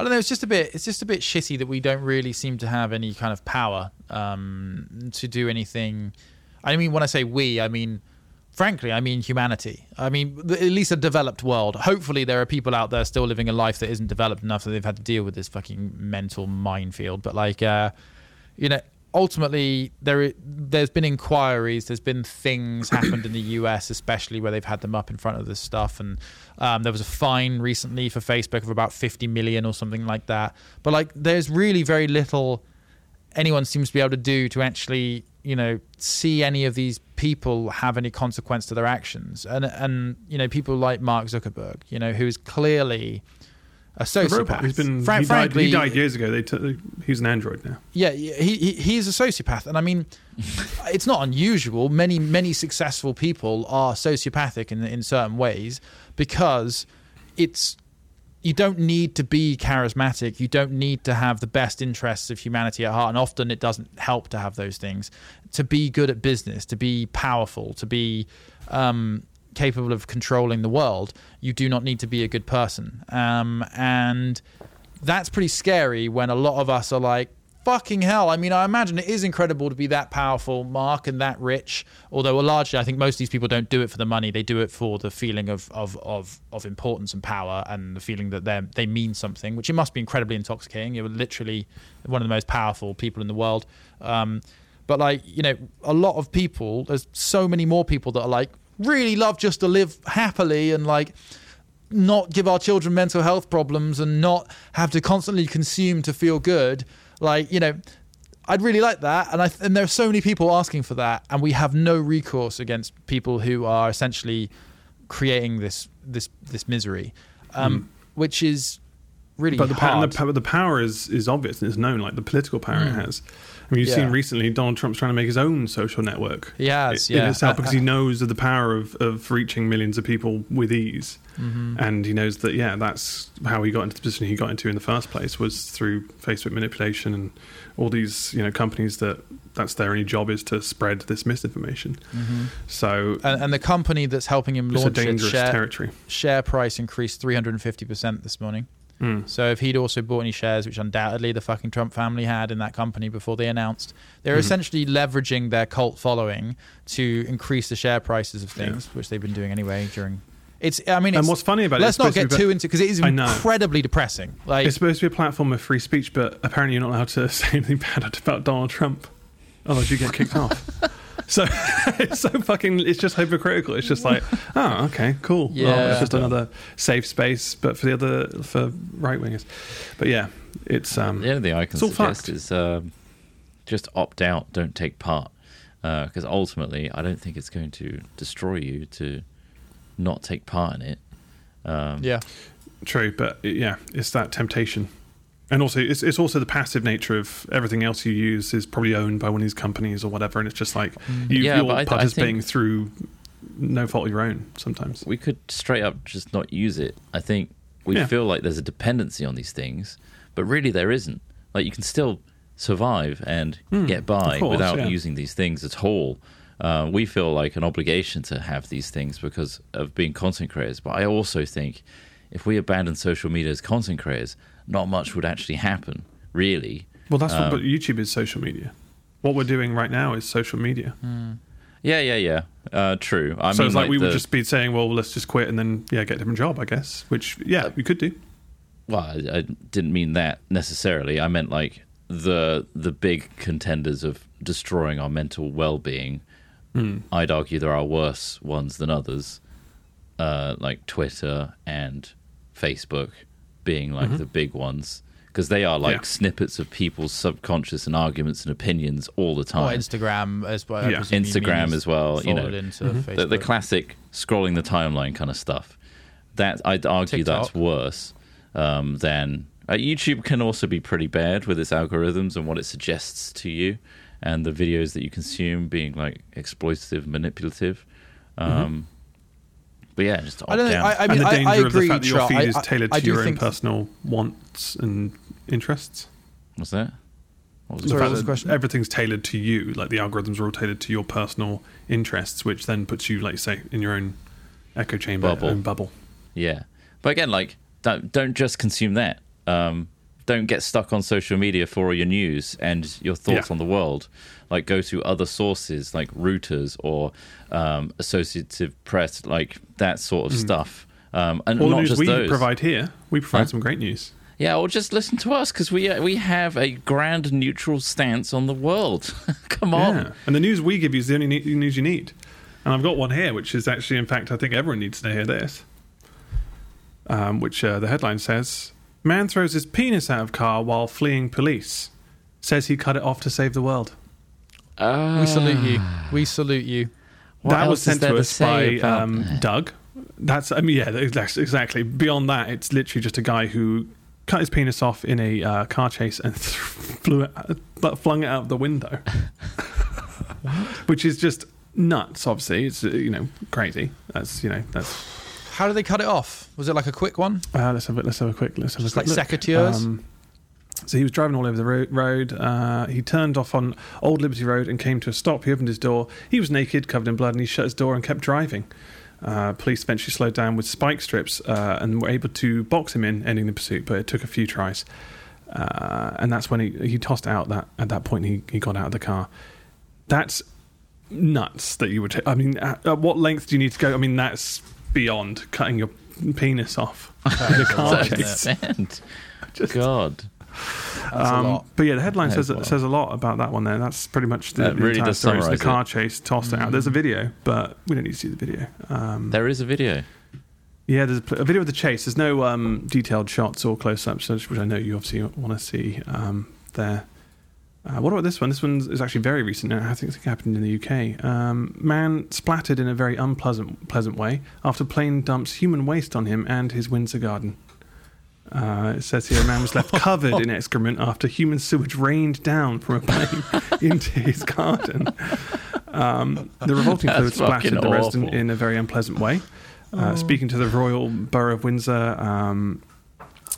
I don't know. It's just a bit. It's just a bit shitty that we don't really seem to have any kind of power um to do anything. I mean, when I say we, I mean. Frankly, I mean humanity. I mean, at least a developed world. Hopefully, there are people out there still living a life that isn't developed enough that they've had to deal with this fucking mental minefield. But like, uh, you know, ultimately, there there's been inquiries. There's been things happened in the US, especially where they've had them up in front of this stuff. And um, there was a fine recently for Facebook of about 50 million or something like that. But like, there's really very little anyone seems to be able to do to actually you know see any of these people have any consequence to their actions and and you know people like Mark Zuckerberg you know who is clearly a sociopath he's been Fra- he, died, frankly he died years ago. They t- he's an android now. yeah he, he he's a sociopath and i mean it's not unusual many many successful people are sociopathic in in certain ways because it's you don't need to be charismatic. You don't need to have the best interests of humanity at heart. And often it doesn't help to have those things. To be good at business, to be powerful, to be um, capable of controlling the world, you do not need to be a good person. Um, and that's pretty scary when a lot of us are like, fucking hell. I mean, I imagine it is incredible to be that powerful, Mark, and that rich. Although, largely, I think most of these people don't do it for the money. They do it for the feeling of of of, of importance and power, and the feeling that they they mean something. Which it must be incredibly intoxicating. You're literally one of the most powerful people in the world. Um, but like, you know, a lot of people. There's so many more people that are like really love just to live happily and like not give our children mental health problems and not have to constantly consume to feel good. Like, you know, I'd really like that. And I and there are so many people asking for that, and we have no recourse against people who are essentially creating this this this misery, um, which is really But the, power, hard. the, power, the power is, is obvious and it's known, like the political power it has. I mean, you've. Yeah. seen recently Donald Trump's trying to make his own social network. He has, in yeah. itself because he knows of the power of, of reaching millions of people with ease. Mm-hmm. And he knows that, yeah, that's how he got into the position he got into in the first place was through Facebook manipulation and all these, you know, companies that that's their only job is to spread this misinformation. So and, and the company that's helping him it's a launch it, dangerous share, territory. share price increased 350% this morning. Mm. So if he'd also bought any shares, which undoubtedly the fucking Trump family had in that company before they announced, they're Mm-hmm. essentially leveraging their cult following to increase the share prices of things, which they've been doing anyway during. It's. I mean, And what's funny about it, let's not get be- too into because it is incredibly depressing. Like, It's supposed to be a platform of free speech, but apparently you're not allowed to say anything bad about Donald Trump. Otherwise, you get kicked off. So it's so fucking. It's just hypocritical. It's just like, oh, okay, cool. Well, it's just another safe space, but for the other for right wingers. But yeah, it's um. The only thing I can suggest fucked. is um, just opt out, don't take part. Because ultimately, I don't think it's going to destroy you to not take part in it. Um, Yeah. True, but yeah, it's that temptation. And also, it's, it's also the passive nature of everything else you use is probably owned by one of these companies or whatever, and it's just like you, Yeah, you're but th- participating through no fault of your own sometimes. we could straight up just not use it. I think we Yeah. feel like there's a dependency on these things, but really there isn't. Like you can still survive and get by course, without yeah. using these things at all. Uh, we feel like an obligation to have these things because of being content creators. But I also think if we abandon social media as content creators, not much would actually happen, really. Well, that's Um, what but YouTube is social media. What we're doing right now is social media. Yeah, yeah, yeah. Uh, true. I so mean, it's like, we the- would just be saying, well, let's just quit and then yeah, get a different job, I guess. Which yeah, we could do. well, I, I didn't mean that necessarily. I meant like the the big contenders of destroying our mental well being. I'd argue there are worse ones than others, uh, like Twitter and Facebook being like the big ones because they are like Yeah. snippets of people's subconscious and arguments and opinions all the Or time. Instagram as well. Yeah. Instagram as well, you know. Folded into the, the classic scrolling the timeline kind of stuff. That I'd argue that's worse um, than uh, YouTube can also be pretty bad with its algorithms and what it suggests to you, and the videos that you consume being like exploitative, manipulative. Um, But yeah, just I don't know. out. I, I and mean, the danger I of agree. the fact that your feed I- is I- tailored I to your own personal wants and interests. What's that? What was The Sorry, the fact what was the question? Everything's tailored to you. Like the algorithms are all tailored to your personal interests, which then puts you, like you say, in your own echo chamber, Bubble. own bubble. Yeah, but again, like don't don't just consume that. Um, don't get stuck on social media for all your news and your thoughts Yeah. on the world. Like go to other sources like Reuters or um, Associated Press, like that sort of stuff. Um, and Mm. All the not news just we those. provide here, we provide Huh? some great news. Yeah, or just listen to us because we we have a grand neutral stance on the world. Come on. Yeah. And the news we give you is the only news you need. And I've got one here, which is actually, in fact, I think everyone needs to hear this. Um, which uh, the headline says Man throws his penis out of car while fleeing police. Says he cut it off to save the world. We salute you. We salute you. What that was sent to to us by um. Doug. That's, I mean, yeah, that's exactly. Beyond that, it's literally just a guy who cut his penis off in a uh, car chase and flew it, uh, flung it out the window. Which is just nuts, obviously. It's, uh, you know, crazy. That's, you know, that's. How did they cut it off? Was it like a quick one? Uh, let's have a let's have a quick let's have Just a quick like look. secateurs? so he was driving all over the ro- road. Uh, he turned off on Old Liberty Road and came to a stop. He opened his door. He was naked, covered in blood, and he shut his door and kept driving. Uh, police eventually slowed down with spike strips uh, and were able to box him in, ending the pursuit. But it took a few tries, uh, and that's when he he tossed out that at that point he he got out of the car. That's nuts that you would. T- I mean, at, at what length do you need to go? I mean, that's beyond cutting your penis off in a car To that chase. Just- God. That's a Um, lot. but yeah, the headline says is a says a lot about that one there. That's pretty much the, That the really entire story. It's the car it. chase tossed it out. There's a video, but we don't need to see the video. Um, There is a video. yeah, there's a, a video of the chase. There's no um, detailed shots or close-ups, which I know you obviously want to see um, there. Uh, what about this one? This one is actually very recent. I think it happened in the UK. Um, man splattered in a very unpleasant pleasant way after plane dumps human waste on him and his Windsor garden. Uh, it says here a man was left covered in excrement after human sewage rained down from a plane into his garden. Um, the revolting fluid splattered the resident in a very unpleasant way. Uh, Speaking to the Royal Borough of Windsor, um,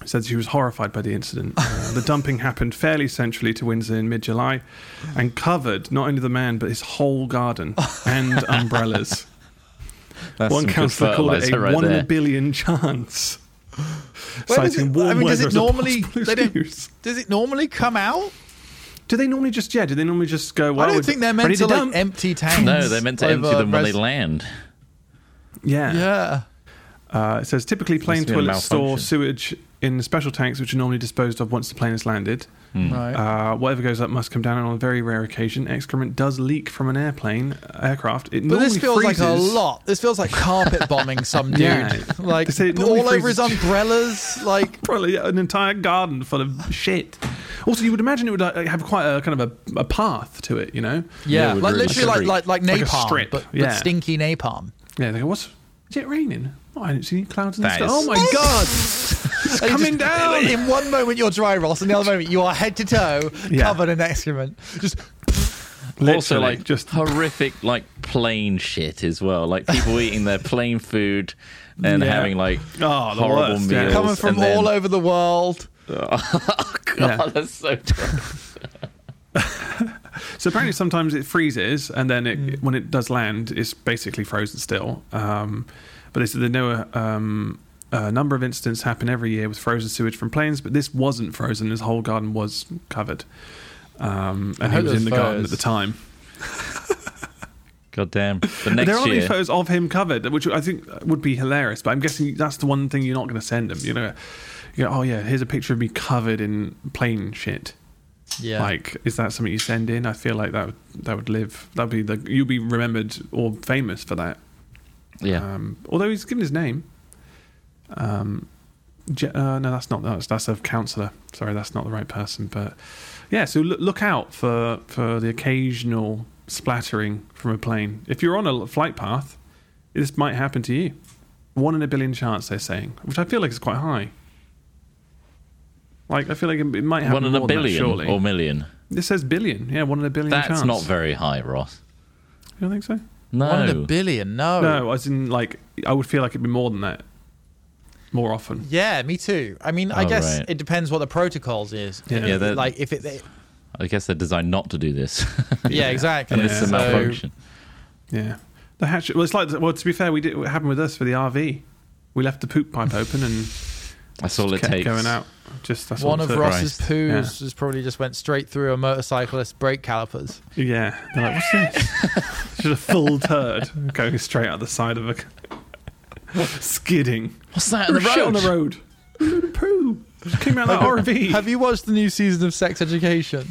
said she was horrified by the incident. Uh, the dumping happened fairly centrally to Windsor in mid July and covered not only the man but his whole garden and umbrellas. That's One councillor called it a right one in a billion chance. Where does citing it- warm I mean, does it normally- don't- Does it normally come out? Do they normally just yeah? Do they normally just go? Well, I don't think they're meant to, like empty tanks. No, they're meant to empty them when they land. yeah. Yeah. Uh, it says typically plane Must toilets store sewage in special tanks, which are normally disposed of once the plane has landed. Right. Uh, whatever goes up must come down, and on a very rare occasion, excrement does leak from an airplane aircraft. It But this normally feels like a lot. This feels like carpet bombing some dude. Yeah. Like say all over his umbrellas. Like Probably an entire garden full of shit. Also, you would imagine it would uh, have quite a kind of a, a path to it, you know? yeah, it would like really literally like streak. like like Like a napalm, strip, but, yeah. but stinky napalm. Yeah, they go, what's, is it raining? Oh, I didn't see any clouds in the That sky. is- Oh my god! it's And coming just- down. In one moment you're dry, Ross, and the other moment you are head to toe Yeah. covered in excrement. Just also, like just horrific, like plain shit as well. Like people eating their plain food and Yeah. having like Oh, the horrible worst, yeah. meals coming from then- all over the world. Oh god, Yeah. that's so. gross. So apparently, sometimes it freezes, and then it, Mm. when it does land, it's basically frozen still. Um, but they said they know a, um, a number of incidents happen every year with frozen sewage from planes, but this wasn't frozen. His whole garden was covered, um, and he was in the garden at the time. God damn. But there aren't any photos of him covered, which I think would be hilarious. But I'm guessing that's the one thing you're not going to send him. You know, you go, oh yeah, here's a picture of me covered in plane shit. Yeah. Like, is that something you send in? I feel like that would, that would live. That'd be the you'll be remembered or famous for that. yeah, Um, although he's given his name. Um, Je- uh, no, that's not that's that's a counsellor. Sorry, that's not the right person. But yeah, so look, look out for for the occasional splattering from a plane. If you're on a flight path, this might happen to you. One in a billion chance, they're saying, which I feel like is quite high. Like I feel like it it might happen one in a more than that, surely. or million. This says billion. Yeah, one in a billion That's chance. not very high, Ross. You don't think so? No, One in a billion. No. No, as in like I would feel like it'd be more than that. More often. Yeah, me too. I mean, I Oh, guess right. it depends what the protocols is. Yeah. Yeah, that- like if it. They, I guess they're designed not to do this. yeah, exactly. and this is a So- malfunction. Yeah. The hatch. Well, it's like well. To be fair, we did. It happened with us for the RV. We left the poop pipe open and That's all it kept takes. going out. Just that's One all of took. Ross's Christ. poos Yeah. just probably just went straight through a motorcyclist's brake calipers. Yeah. They're like, what's this? Just a full turd going straight out the side of a skidding. What's that in the Shit on the road. A poo. Came out of that RV. Have you watched the new season of Sex Education?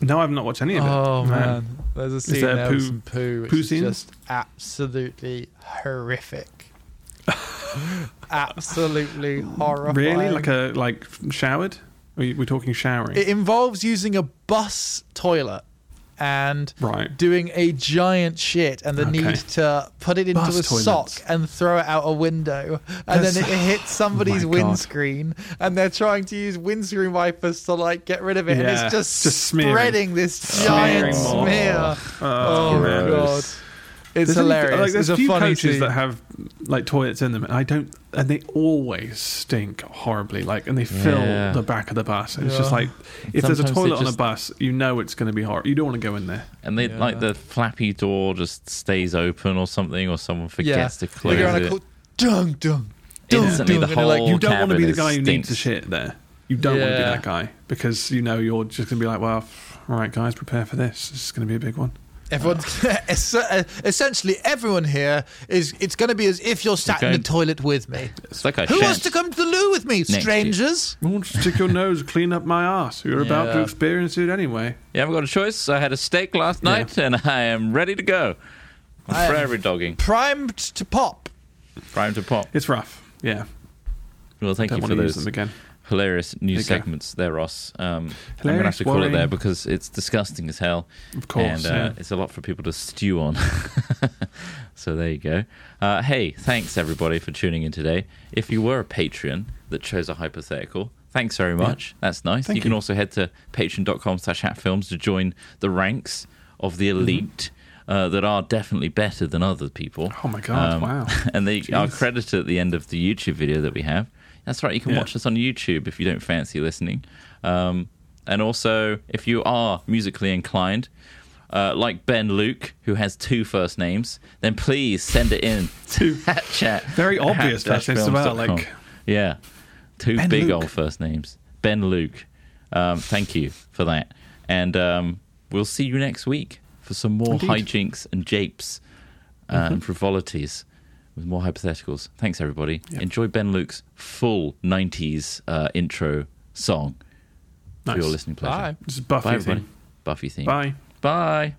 no, I've not watched any of it. Oh man, there's a scene there there, poo- with some poo, which poo is scenes? just absolutely horrific. absolutely horrifying. Really? Like a like showered? Are we, we talking showering? It involves using a bus toilet and Right. doing a giant shit and the Okay. need to put it into Bus a toilets. sock and throw it out a window and That's- then it hits somebody's Oh my God. windscreen and they're trying to use windscreen wipers to like get rid of it and it's just, just smearing. spreading this giant Smearing more. smear oh, oh my god gross. It's There's only- hilarious Like, there's it's a few funny coaches scene. that have like toilets in them, and I don't, and they always stink horribly. Like, and they fill Yeah. the back of the bus. And It's just like if there's a Sometimes they toilet on a bus, you know it's going to be horrible. You don't want to go in there. And they Yeah. like the flappy door just stays open or something, or someone yeah forgets to close you're on a it. cool dung dung dung, Instantly, dung, the and you're like, whole You don't want to be the cabin guy who needs to shit there. You don't want to be that guy because you know you're just going to be like, well, all right, guys, prepare for this. This is going to be a big one. Everyone's uh, essentially everyone here is. It's going to be as if you're sat in the toilet with me. It's like I Who wants to come to the loo with me, year. strangers? I want to stick your nose, clean up my ass. You're about to experience it anyway. You haven't got a choice. I had a steak last Yeah. night, and I am ready to go. I'm prairie dogging, Primed to pop. Primed to pop. It's rough. Yeah, Well, thank don't you want for to use those them again. Hilarious you news go. segments there, Ross. Um, I'm going to have to call it there because it's disgusting as hell. Of course. and uh, yeah. it's a lot for people to stew on. so there you go. Uh, hey, thanks everybody for tuning in today. If you were a Patreon that chose a hypothetical, thanks very much. That's nice. Thank you can also head to patreon.com slash hatfilms to join the ranks of the elite. Uh, that are definitely better than other people. Mm-hmm. Oh my God, wow. And they are credited at the end of the YouTube video that we have. That's right. You can Yeah. watch us on YouTube if you don't fancy listening. Um, and also, if you are musically inclined, uh, like Ben Luke, who has two first names, then please send it in to that chat. Very obvious names as well, like- yeah, two Ben big Luke. old first names. Ben Luke. Um, thank you for that. And um, we'll see you next week for some more Indeed. hijinks and japes uh, and frivolities with more hypotheticals. Thanks, everybody. Yeah. Enjoy Ben Luke's full 90s uh, intro song for your listening pleasure. Bye. This is Buffy Bye, everybody. thing. Buffy theme. Bye. Bye.